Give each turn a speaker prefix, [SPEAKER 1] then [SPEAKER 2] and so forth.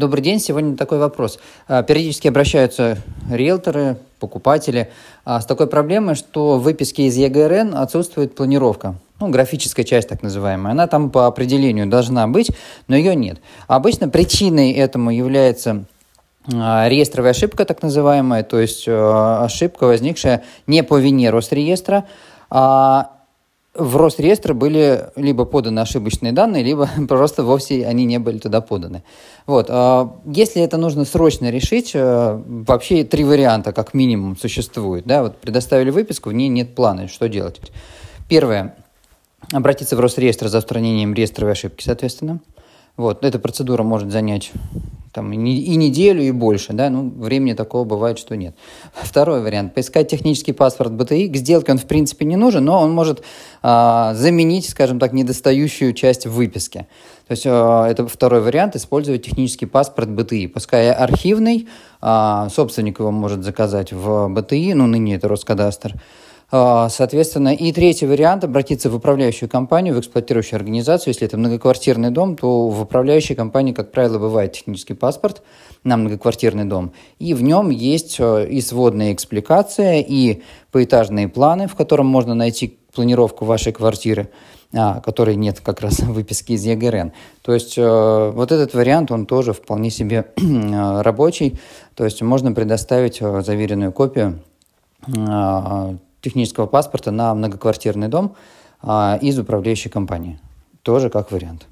[SPEAKER 1] Добрый день. Сегодня такой вопрос. А, периодически обращаются риэлторы, покупатели а, с такой проблемой, что в выписке из ЕГРН отсутствует планировка. Ну, графическая часть так называемая. Она там по определению должна быть, но ее нет. Обычно причиной этому является а, реестровая ошибка, так называемая, то есть ошибка, возникшая не по вине Росреестра, а в Росреестр были либо поданы ошибочные данные, либо просто вовсе они не были туда поданы. Вот. А если это нужно срочно решить, э, вообще три варианта как минимум существует. Да? Вот предоставили выписку, в ней нет плана, что делать. Первое. Обратиться в Росреестр за устранением реестровой ошибки, соответственно. Вот. Эта процедура может занять там, и неделю, и больше, да, ну, времени такого бывает, что нет. Второй вариант, поискать технический паспорт БТИ, к сделке он, в принципе, не нужен, но он может а, заменить, скажем так, недостающую часть в выписке. То есть а, это второй вариант, использовать технический паспорт БТИ, пускай архивный, а, собственник его может заказать в БТИ, ну, ныне это Роскадастр, соответственно, и третий вариант – обратиться в управляющую компанию, в эксплуатирующую организацию. Если это многоквартирный дом, то в управляющей компании, как правило, бывает технический паспорт на многоквартирный дом. И в нем есть э, и сводная экспликация, и поэтажные планы, в котором можно найти планировку вашей квартиры, а, которой нет как раз выписки из ЕГРН. То есть э, вот этот вариант, он тоже вполне себе э, рабочий. То есть можно предоставить заверенную копию технического паспорта на многоквартирный дом а, из управляющей компании. Тоже как вариант.